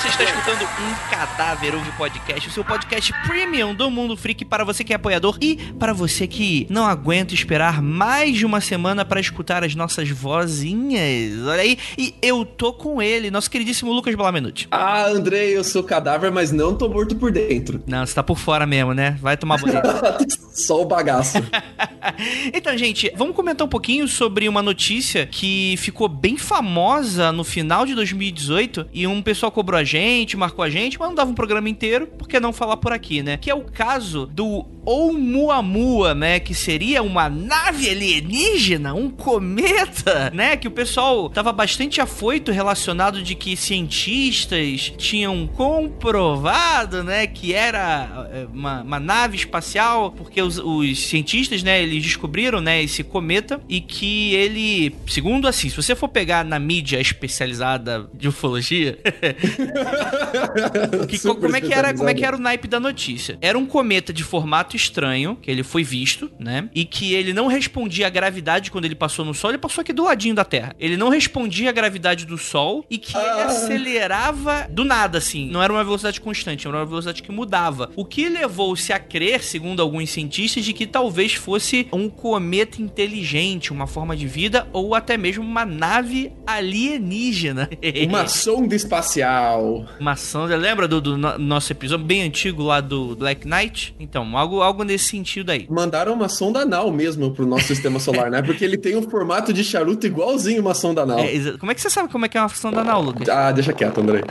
você está escutando um Cadáver Ouve Podcast, o seu podcast premium do Mundo Freak para você que é apoiador e para você que não aguenta esperar mais de uma semana para escutar as nossas vozinhas. Olha aí, e eu tô com ele, nosso queridíssimo Lucas Balamenute. Ah, Andrei, eu sou cadáver, mas não tô morto por dentro. Não, você tá por fora mesmo, né? Vai tomar banho. Só o bagaço. então, gente, vamos comentar um pouquinho sobre uma notícia que ficou bem famosa no final de 2018 e um pessoal cobrou a gente, marcou a gente, mas não dava um programa inteiro, por que não falar por aqui, né? Que é o caso do Oumuamua, né? Que seria uma nave alienígena, um cometa, né? Que o pessoal tava bastante afoito relacionado de que cientistas tinham comprovado, né? Que era é, uma, uma nave espacial, porque os, os, cientistas, né? Eles descobriram, né? Esse cometa e que ele, segundo assim, se você for pegar na mídia especializada de ufologia, que, como é que era, como é que era o naipe da notícia? Era um cometa de formato estranho, que ele foi visto, né? E que ele não respondia à gravidade quando ele passou no Sol, ele passou aqui do ladinho da Terra. Ele não respondia à gravidade do Sol e que ah. ele acelerava do nada, assim. Não era uma velocidade constante, era uma velocidade que mudava. O que levou-se a crer, segundo alguns cientistas, de que talvez fosse um cometa inteligente, uma forma de vida, ou até mesmo uma nave alienígena. Uma sonda espacial. Uma sonda. Lembra do, do nosso episódio bem antigo lá do Black Knight? Então, algo, algo nesse sentido aí. Mandaram uma sonda anal mesmo pro nosso sistema solar, né? Porque ele tem um formato de charuto igualzinho uma sonda anal. É, como é que você sabe como é que é uma sonda anal, Lucas? Ah, deixa quieto, André.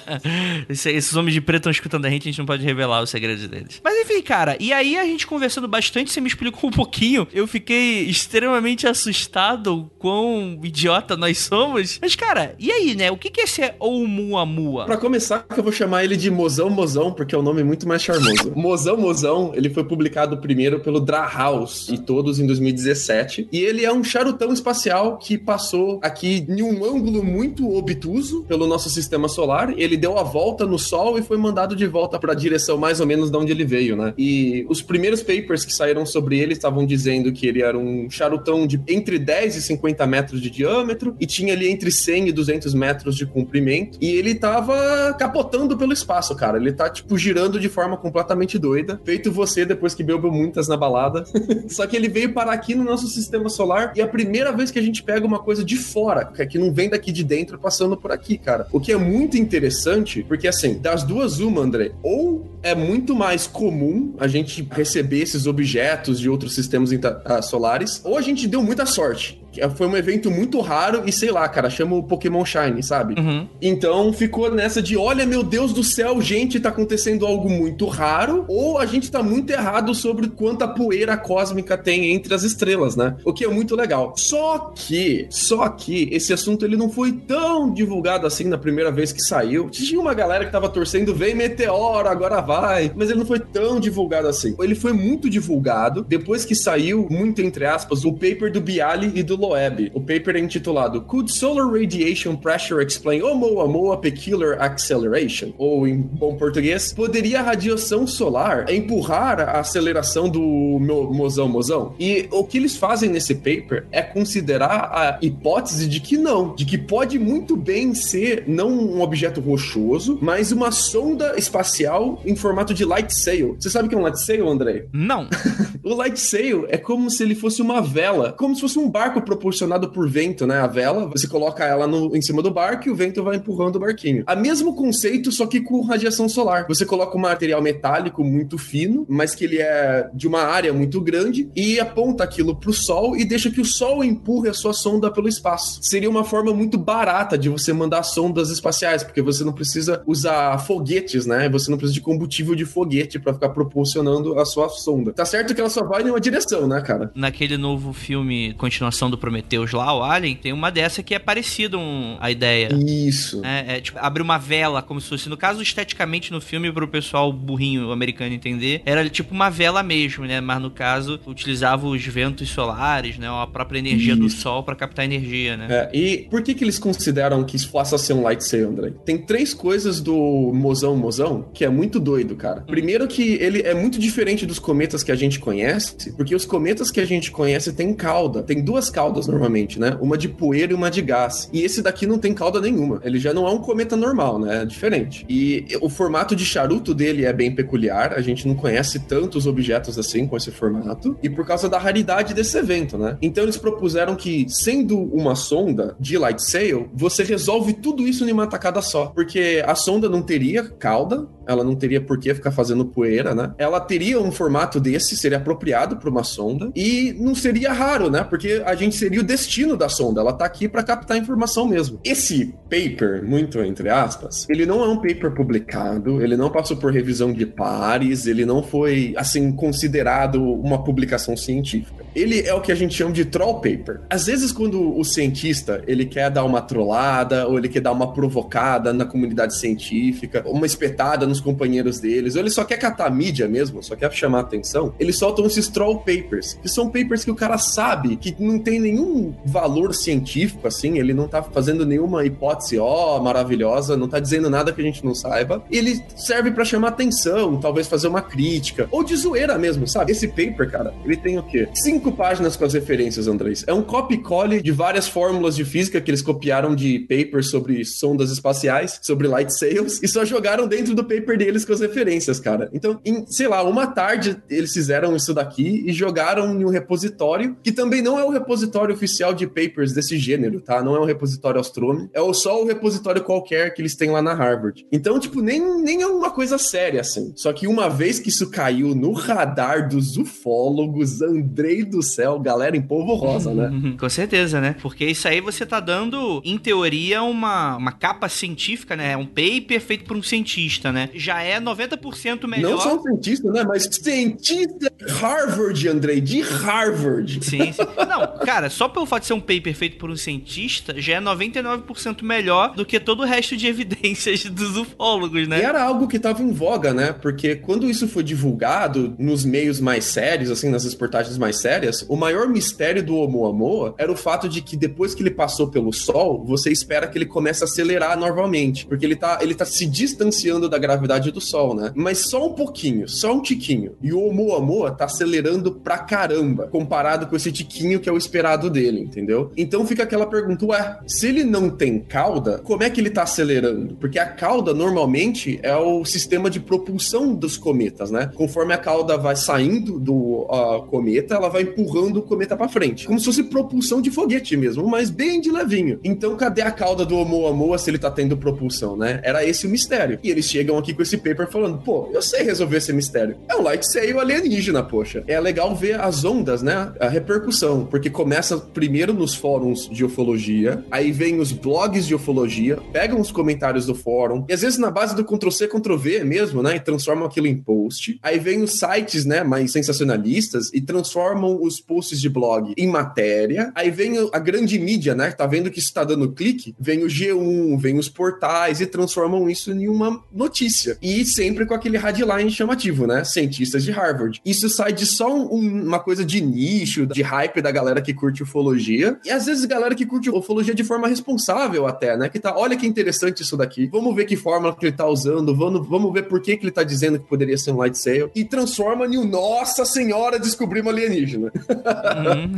esses homens de preto estão escutando a gente, a gente não pode revelar os segredos deles. Mas enfim, cara, e aí a gente conversando bastante, você me explicou um pouquinho, eu fiquei extremamente assustado quão idiota nós somos. Mas, cara, e aí, né? O que, que é esse Oumuamua? Pra começar, eu vou chamar ele de Mozão Mozão, porque é um nome muito mais charmoso. Mozão Mozão, ele foi publicado primeiro pelo Drahaus e todos em 2017. E ele é um charutão espacial que passou aqui em um ângulo muito obtuso pelo nosso sistema solar. Ele deu a volta no Sol e foi mandado de volta para a direção mais ou menos de onde ele veio, né? E os primeiros papers que saíram sobre ele estavam dizendo que ele era um charutão de entre 10 e 50 metros de diâmetro e tinha ali entre 100 e 200 metros de comprimento. E ele tava capotando pelo espaço, cara. Ele tá, tipo, girando de forma completamente doida. Feito você depois que bebeu muitas na balada. Só que ele veio parar aqui no nosso sistema solar e é a primeira vez que a gente pega uma coisa de fora, que não vem daqui de dentro passando por aqui, cara. O que é muito interessante, porque assim, das duas, uma, André, ou é muito mais comum a gente receber esses objetos de outros sistemas ah, solares, ou a gente deu muita sorte. Foi um evento muito raro e sei lá, cara, chama o Pokémon Shine, sabe? Uhum. Então ficou nessa de: olha, meu Deus do céu, gente, tá acontecendo algo muito raro, ou a gente tá muito errado sobre quanta poeira cósmica tem entre as estrelas, né? O que é muito legal. Só que, só que esse assunto ele não foi tão divulgado assim na primeira vez que saiu. Tinha uma galera que tava torcendo, vem meteoro, agora vai, mas ele não foi tão divulgado assim. Ele foi muito divulgado depois que saiu, muito entre aspas, o paper do Bialy e do Loeb. O paper é intitulado Could Solar Radiation Pressure Explain Oumuamua Peculiar Acceleration? Ou, em bom português, poderia a radiação solar empurrar a aceleração do mozão mozão? E o que eles fazem nesse paper é considerar a hipótese de que não, de que pode muito bem ser não um objeto rochoso, mas uma sonda espacial em formato de light sail. Você sabe o que é um light sail, André? Não. o light sail é como se ele fosse uma vela, como se fosse um barco propulsionado por vento, né? A vela, você coloca ela no, em cima do barco e o vento vai empurrando o barquinho. A mesmo conceito, só que com radiação solar. Você coloca um material metálico muito fino, mas que ele é de uma área muito grande e aponta aquilo pro sol e deixa que o sol empurre a sua sonda pelo espaço. Seria uma forma muito barata de você mandar sondas espaciais, porque você não precisa usar foguetes, né? Você não precisa de combustível de foguete para ficar propulsionando a sua sonda. Tá certo que ela só vai em uma direção, né, cara? Naquele novo filme, continuação do Prometheus lá, o Alien, tem uma dessa que é parecida um, a ideia. Isso. É, é, tipo, abre uma vela, como se fosse, no caso, esteticamente no filme, pro pessoal burrinho americano entender, era tipo uma vela mesmo, né? Mas no caso, utilizava os ventos solares, né? A própria energia Isso. do sol para captar energia, né? É, e por que que eles consideram que isso faça ser um light sail, André? Tem três coisas do mozão mozão que é muito doido, cara. Hum. Primeiro que ele é muito diferente dos cometas que a gente conhece, porque os cometas que a gente conhece têm cauda, tem duas caudas caudas normalmente, né? Uma de poeira e uma de gás. E esse daqui não tem cauda nenhuma. Ele já não é um cometa normal, né? É diferente. E o formato de charuto dele é bem peculiar. A gente não conhece tantos objetos assim com esse formato. E por causa da raridade desse evento, né? Então eles propuseram que, sendo uma sonda de light sail, você resolve tudo isso em uma tacada só. Porque a sonda não teria cauda, ela não teria por que ficar fazendo poeira, né? Ela teria um formato desse, seria apropriado para uma sonda e não seria raro, né? Porque a gente seria o destino da sonda, ela tá aqui para captar informação mesmo. Esse paper, muito entre aspas, ele não é um paper publicado, ele não passou por revisão de pares, ele não foi assim considerado uma publicação científica. Ele é o que a gente chama de troll paper. Às vezes quando o cientista, ele quer dar uma trollada ou ele quer dar uma provocada na comunidade científica, uma espetada nos companheiros deles, ou ele só quer catar mídia mesmo, só quer chamar atenção, eles soltam esses troll papers, que são papers que o cara sabe que não tem nenhum valor científico, assim, ele não tá fazendo nenhuma hipótese, ó, oh, maravilhosa, não tá dizendo nada que a gente não saiba. Ele serve para chamar atenção, talvez fazer uma crítica, ou de zoeira mesmo, sabe? Esse paper, cara, ele tem o quê? Cinco páginas com as referências, Andrés. É um copy-cole de várias fórmulas de física que eles copiaram de papers sobre sondas espaciais, sobre light sails, e só jogaram dentro do paper deles com as referências, cara. Então, em, sei lá, uma tarde eles fizeram isso daqui e jogaram em um repositório, que também não é o repositório oficial de papers desse gênero, tá? Não é um repositório Astrome, é só o repositório qualquer que eles têm lá na Harvard. Então, tipo, nem, nem é uma coisa séria, assim. Só que uma vez que isso caiu no radar dos ufólogos, Andrei do céu, galera em polvo rosa, né? Com certeza, né? Porque isso aí você tá dando, em teoria, uma, uma capa científica, né? Um paper feito por um cientista, né? Já é 90% melhor. Não só um cientista, né? Mas cientista Harvard, Andrei, de Harvard. Sim, sim. Não, cara, só pelo fato de ser um paper feito por um cientista, já é 99% melhor do que todo o resto de evidências dos ufólogos, né? E era algo que tava em voga, né? Porque quando isso foi divulgado nos meios mais sérios, assim, nas reportagens mais sérias, o maior mistério do Oumuamua era o fato de que depois que ele passou pelo Sol, você espera que ele comece a acelerar novamente, porque ele tá, ele tá se distanciando da gravidade do Sol, né? Mas só um pouquinho, só um tiquinho. E o Oumuamua tá acelerando pra caramba, comparado com esse tiquinho que é o esperado dele, entendeu? Então fica aquela pergunta, ué, se ele não tem cauda, como é que ele tá acelerando? Porque a cauda normalmente é o sistema de propulsão dos cometas, né? Conforme a cauda vai saindo do uh, cometa, ela vai empurrando o cometa para frente, como se fosse propulsão de foguete mesmo, mas bem de levinho. Então cadê a cauda do Oumuamua se ele tá tendo propulsão, né? Era esse o mistério. E eles chegam aqui com esse paper falando, pô, eu sei resolver esse mistério. É um light sail alienígena, poxa. É legal ver as ondas, né? A repercussão, porque começa primeiro nos fóruns de ufologia, aí vem os blogs de ufologia, pegam os comentários do fórum, e às vezes na base do Ctrl-C, Ctrl-V mesmo, né? E transformam aquilo em post. Aí vem os sites, né? Mais sensacionalistas e transformam os posts de blog em matéria. Aí vem a grande mídia, né? Tá vendo que isso tá dando clique? Vem o G1, vem os portais e transformam isso em uma notícia. E sempre com aquele headline chamativo, né? Cientistas de Harvard. Isso sai de só um, uma coisa de nicho, de hype da galera que curte ufologia. E às vezes galera que curte ufologia de forma responsável até, né? Que tá, olha que interessante isso daqui. Vamos ver que fórmula que ele tá usando, vamos, vamos ver por que, que ele tá dizendo que poderia ser um light sail. E transforma em um Nossa Senhora descobrimos alienígena. Hum,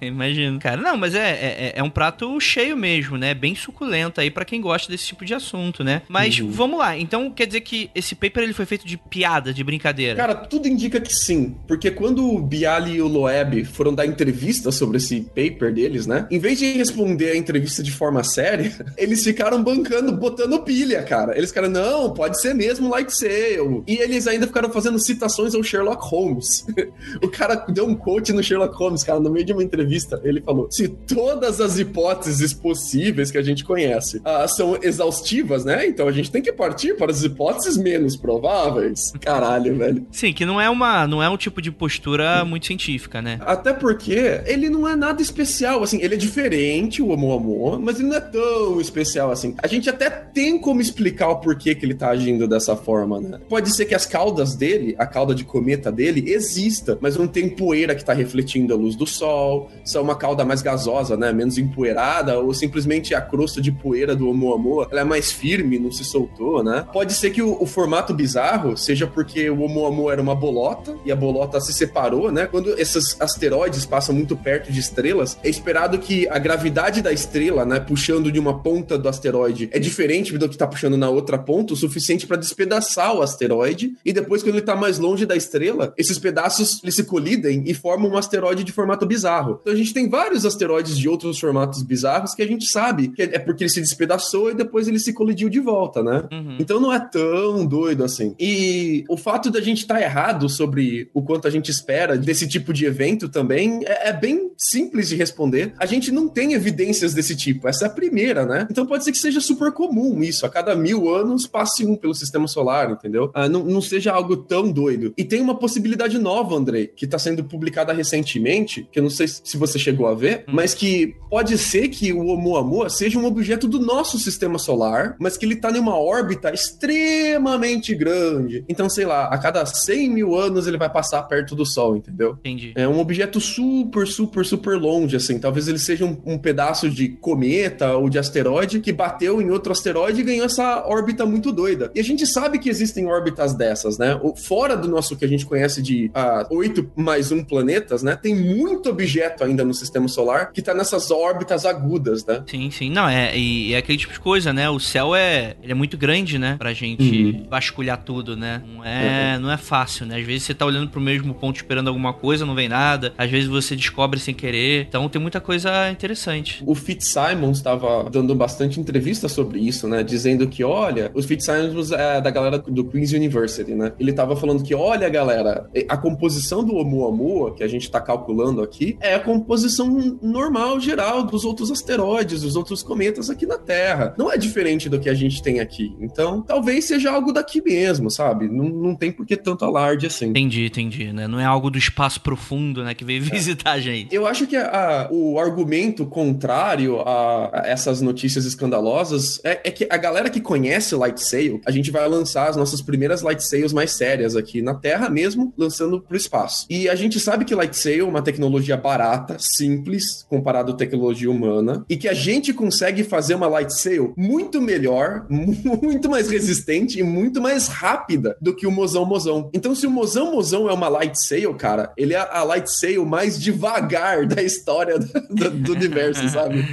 imagino. Cara, não, mas é, é, é, um prato cheio mesmo, né? Bem suculento aí para quem gosta desse tipo de assunto, né? Mas uhum. vamos lá. Então quer dizer que esse paper ele foi feito de piada, de brincadeira? Cara, tudo indica que sim. Porque quando o Bialy e o Loeb foram dar entrevista sobre esse paper deles, né? Em vez de responder a entrevista de forma séria, eles ficaram bancando, botando pilha, cara. Eles ficaram, não, pode ser mesmo light sail. E eles ainda ficaram fazendo citações ao Sherlock Holmes. o cara deu um quote no Sherlock Holmes, cara, no meio de uma entrevista. Ele falou: se todas as hipóteses possíveis que a gente conhece uh, são exaustivas, né? Então a gente tem que partir para as hipóteses menos prováveis. Caralho, velho. Sim, que não é uma, não é um tipo de postura muito científica, né? Até porque ele não é nada especial, assim, ele é diferente, o Oumuamua, mas ele não é tão especial assim. A gente até tem como explicar o porquê que ele tá agindo dessa forma, né? Pode ser que as caudas dele, a cauda de cometa dele, exista, mas não tem poeira que tá refletindo a luz do sol, são uma cauda mais gasosa, né? Menos empoeirada, ou simplesmente a crosta de poeira do Oumuamua, ela é mais firme, não se soltou, né? Pode ser que o, o formato bizarro seja porque o Oumuamua era uma bolota e a bolota se separou, né? Quando esses asteroides passam muito perto de estrelas, é esperado que a gravidade da estrela, né, puxando de uma ponta do asteroide, é diferente do que tá puxando na outra ponta, o suficiente para despedaçar o asteroide, e depois quando ele tá mais longe da estrela, esses pedaços eles se colidem e formam um asteroide de formato bizarro. Então a gente tem vários asteroides de outros formatos bizarros que a gente sabe que é porque ele se despedaçou e depois ele se colidiu de volta, né? Uhum. Então não é tão doido assim. E o fato da gente estar tá errado sobre o quanto a gente espera desse tipo de evento também é, é bem simples de responder. A gente não tem evidências desse tipo. Essa é a primeira, né? Então pode ser que seja super comum isso. A cada mil anos passe um pelo sistema solar, entendeu? Ah, não, não seja algo tão doido. E tem uma possibilidade nova, Andrei, que está sendo publicada recentemente, que eu não sei se você chegou a ver, hum. mas que pode ser que o Oumuamua seja um objeto do nosso sistema solar, mas que ele está em uma órbita extremamente grande. Então, sei lá, a cada 100 mil anos ele vai passar perto do Sol, entendeu? Entendi. É um objeto super, super, super longe, assim. Talvez ele seja um, um pedaço de cometa ou de asteroide que bateu em outro asteroide e ganhou essa órbita muito doida. E a gente sabe que existem órbitas dessas, né? Fora do nosso que a gente conhece de ah, 8 mais 1 planetas, né? Tem muito objeto ainda no sistema solar que tá nessas órbitas agudas, né? Sim, sim. Não, é, e é aquele tipo de coisa, né? O céu é, ele é muito grande, né? Pra gente uhum. vasculhar tudo, né? Não é, uhum. não é fácil, né? Às vezes você tá olhando pro mesmo ponto esperando alguma coisa, não vem nada. Às vezes você descobre sem querer. Então tem muita coisa interessante. O Fitzsimons estava dando bastante entrevista sobre isso, né? Dizendo que, olha, o Fitzsimons é da galera do Queen's University, né? Ele tava falando que, olha, galera, a composição do Oumuamua, que a gente tá calculando aqui, é a composição normal, geral, dos outros asteroides, dos outros cometas aqui na Terra. Não é diferente do que a gente tem aqui. Então, talvez seja algo daqui mesmo, sabe? Não, não tem por que tanto alarde assim. Entendi, entendi, né? Não é algo do espaço profundo, né, que veio é. visitar a gente. Eu acho que a, o argumento contrário a, a essas notícias escandalosas é, é, que a galera que conhece o Light Sail, a gente vai lançar as nossas primeiras Light Sails mais sérias aqui na Terra mesmo, lançando pro espaço. E a gente sabe que Light Sail é uma tecnologia barata, simples, comparado à tecnologia humana, e que a gente consegue fazer uma Light Sail muito melhor, muito mais resistente e muito mais rápida do que o Mozão Mozão. Então, se o Mozão Mozão é uma Light Sail, cara, ele é a Light Sail mais devagar da história do, do universo, sabe?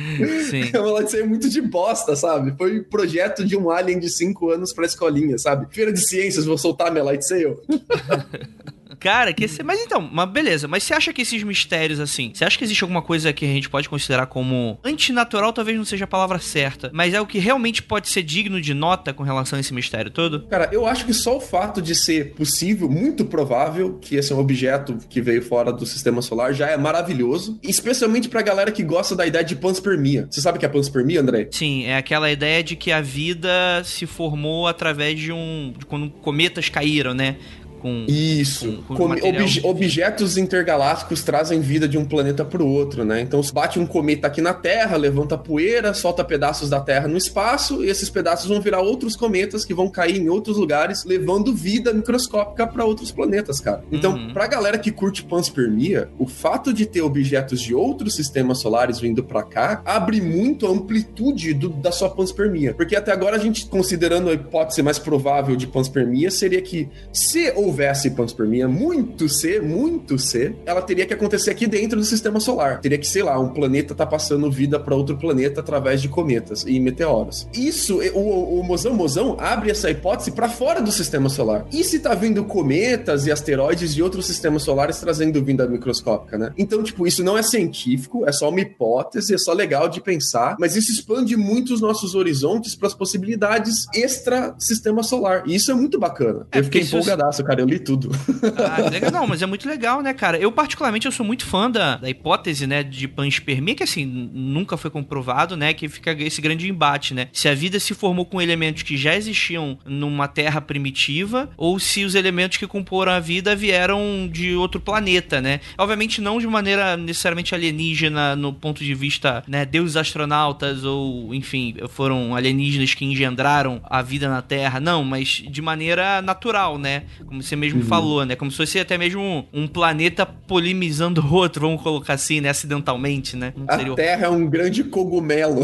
Sim. É uma Light Sail muito de bosta, sabe? Foi um projeto de um alien de 5 anos pra escolinha, sabe? Feira de ciências, vou soltar minha Light Sail. Cara, que esse... mas então, mas beleza. Mas você acha que esses mistérios, assim, você acha que existe alguma coisa que a gente pode considerar como antinatural? Talvez não seja a palavra certa, mas é o que realmente pode ser digno de nota com relação a esse mistério todo? Cara, eu acho que só o fato de ser possível, muito provável, que esse é um objeto que veio fora do sistema solar já é maravilhoso, especialmente pra galera que gosta da ideia de panspermia. Você sabe o que é panspermia, André? Sim, é aquela ideia de que a vida se formou através de um. de quando cometas caíram, né? Com. Isso. Com, com obje objetos intergalácticos trazem vida de um planeta para o outro, né? Então, bate um cometa aqui na Terra, levanta poeira, solta pedaços da Terra no espaço, e esses pedaços vão virar outros cometas que vão cair em outros lugares, levando vida microscópica para outros planetas, cara. Então, uhum. pra galera que curte panspermia, o fato de ter objetos de outros sistemas solares vindo para cá abre muito a amplitude do, da sua panspermia. Porque até agora a gente, considerando a hipótese mais provável de panspermia, seria que se ou houvesse panspermia, muito ser, muito ser, ela teria que acontecer aqui dentro do sistema solar. Teria que, sei lá, um planeta tá passando vida para outro planeta através de cometas e meteoros. Isso, o, o Mozão Mozão abre essa hipótese para fora do sistema solar. E se tá vindo cometas e asteroides de outros sistemas solares trazendo vinda microscópica, né? Então, tipo, isso não é científico, é só uma hipótese, é só legal de pensar, mas isso expande muito os nossos horizontes para as possibilidades extra sistema solar. E isso é muito bacana. É, Eu fiquei empolgadaço, cara eu li tudo. Ah, legal. Não, mas é muito legal, né, cara? Eu, particularmente, eu sou muito fã da, da hipótese, né, de panspermia, que assim, nunca foi comprovado, né, que fica esse grande embate, né? Se a vida se formou com elementos que já existiam numa terra primitiva, ou se os elementos que comporam a vida vieram de outro planeta, né? Obviamente não de maneira necessariamente alienígena no ponto de vista, né, deuses astronautas ou, enfim, foram alienígenas que engendraram a vida na Terra, não, mas de maneira natural, né? Como você mesmo uhum. falou, né? Como se fosse até mesmo um planeta polimizando o outro, vamos colocar assim, né, acidentalmente, né? a seria... Terra é um grande cogumelo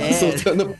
é... soltando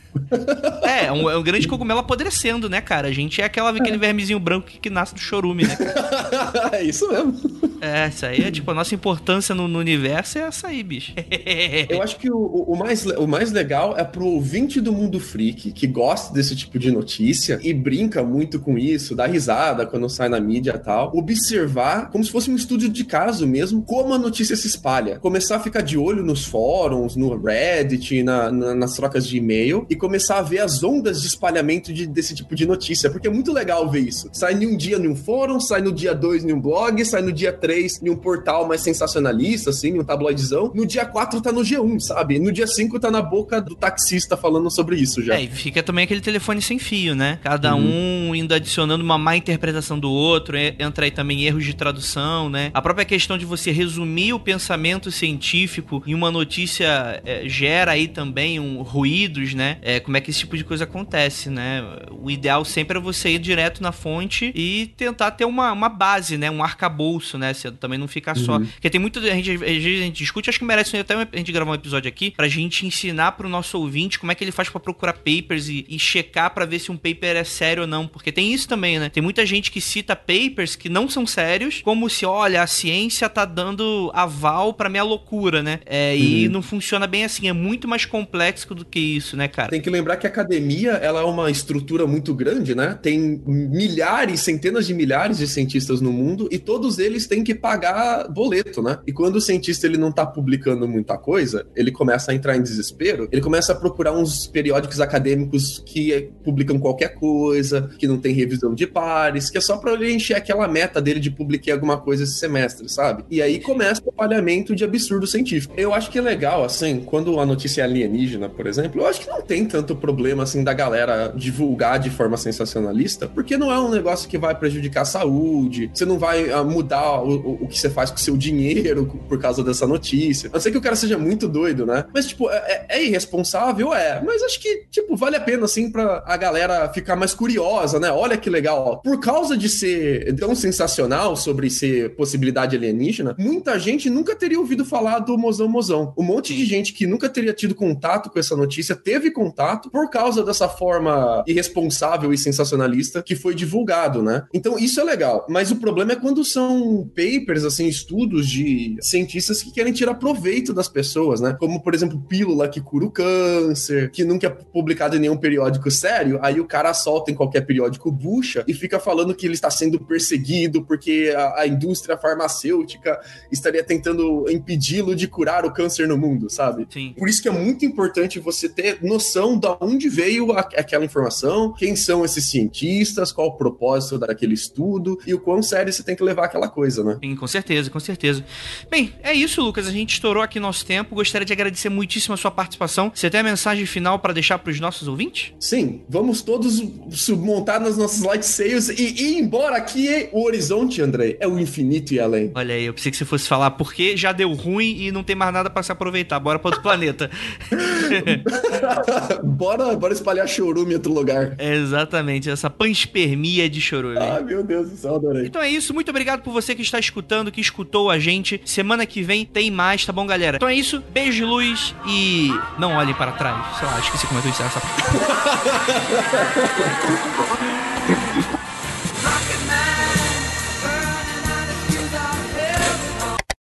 é, é um, é um grande cogumelo apodrecendo, né, cara? A gente é aquela, aquele vermezinho branco que, que nasce do chorume, né? é isso mesmo. É, isso aí é tipo, a nossa importância no, no universo é essa aí, bicho. Eu acho que o, o, mais, o mais legal é pro ouvinte do Mundo Freak, que gosta desse tipo de notícia e brinca muito com isso, dá risada quando sai na mídia e tal, observar como se fosse um estudo de caso mesmo, como a notícia se espalha. Começar a ficar de olho nos fóruns, no Reddit, na, na, nas trocas de e-mail e começar a ver as ondas de espalhamento de, desse tipo de notícia, porque é muito legal ver isso. Sai em um dia em um fórum, sai no dia 2 em um blog, sai no dia 3 em um portal mais sensacionalista, assim, um tabloidzão. No dia 4 tá no G1, sabe? No dia 5 tá na boca do taxista falando sobre isso já. É, e fica também aquele telefone sem fio, né? Cada uhum. um indo adicionando uma má interpretação do outro, entra aí também erros de tradução, né? A própria questão de você resumir o pensamento científico em uma notícia é, gera aí também um ruídos, né? É, como é que esse tipo de coisa acontece, né? O ideal sempre é você ir direto na fonte e tentar ter uma, uma base, né? Um arcabouço, né? Você também não ficar uhum. só. Porque tem muita gente, às vezes a gente discute, acho que merece até a gente gravar um episódio aqui pra gente ensinar pro nosso ouvinte como é que ele faz para procurar papers e, e checar para ver se um paper é sério ou não. Porque tem isso também, né? Tem muita gente que cita papers que não são sérios, como se, olha, a ciência tá dando aval pra minha loucura, né? É, uhum. E não funciona bem assim. É muito mais complexo do que isso, né, cara? Tem que lembrar que a academia ela é uma estrutura muito grande, né? Tem milhares, centenas de milhares de cientistas no mundo e todos eles têm que pagar boleto, né? E quando o cientista ele não tá publicando muita coisa, ele começa a entrar em desespero, ele começa a procurar uns periódicos acadêmicos que publicam qualquer coisa, que não tem revisão de pares, que é só para ele encher aquela meta dele de publicar alguma coisa esse semestre, sabe? E aí começa o palhamento de absurdo científico. Eu acho que é legal, assim, quando a notícia é alienígena, por exemplo, eu acho que não tem tanto problema assim da galera divulgar de forma sensacionalista, porque não é um negócio que vai prejudicar a saúde, você não vai uh, mudar o, o, que você faz com o seu dinheiro por causa dessa notícia. A não ser que o cara seja muito doido, né? Mas, tipo, é, é, é irresponsável? É. Mas acho que, tipo, vale a pena, assim, pra a galera ficar mais curiosa, né? Olha que legal. Por causa de ser tão sensacional sobre ser possibilidade alienígena, muita gente nunca teria ouvido falar do Mozão Mozão. Um monte de gente que nunca teria tido contato com essa notícia teve contato por causa dessa forma irresponsável e sensacionalista que foi divulgado, né? Então isso é legal, mas o problema é quando são papers, assim, estudos de cientistas que querem tirar proveito das pessoas, né? Como, por exemplo, pílula que cura o câncer, que nunca é publicado em nenhum periódico sério, aí o cara solta em qualquer periódico bucha e fica falando que ele está sendo perseguido porque a, a indústria farmacêutica estaria tentando impedi-lo de curar o câncer no mundo, sabe? Sim. Por isso que é muito importante você ter noção de onde veio a, aquela informação, quem são esses cientistas, qual o propósito daquele estudo e o quão sério você tem que levar aquela coisa, né? Sim, com certeza, com certeza. Bem, é isso, Lucas. A gente estourou aqui nosso tempo. Gostaria de agradecer muitíssimo a sua participação. Você tem a mensagem final para deixar para os nossos ouvintes? Sim, vamos todos submontar nas nossas lightsayers e ir embora aqui. O horizonte, André, é o infinito e além. Olha aí, eu pensei que você fosse falar porque já deu ruim e não tem mais nada para se aproveitar. Bora para outro planeta. bora, bora espalhar chorume em outro lugar. É exatamente, essa panspermia de chorume. Ah, meu Deus do céu, adorei. Então é isso, muito obrigado por você que está escutando, que escutou a gente. Semana que vem tem mais, tá bom, galera? Então é isso, beijo de luz e não olhem para trás. Sei lá, esqueci como é que eu essa.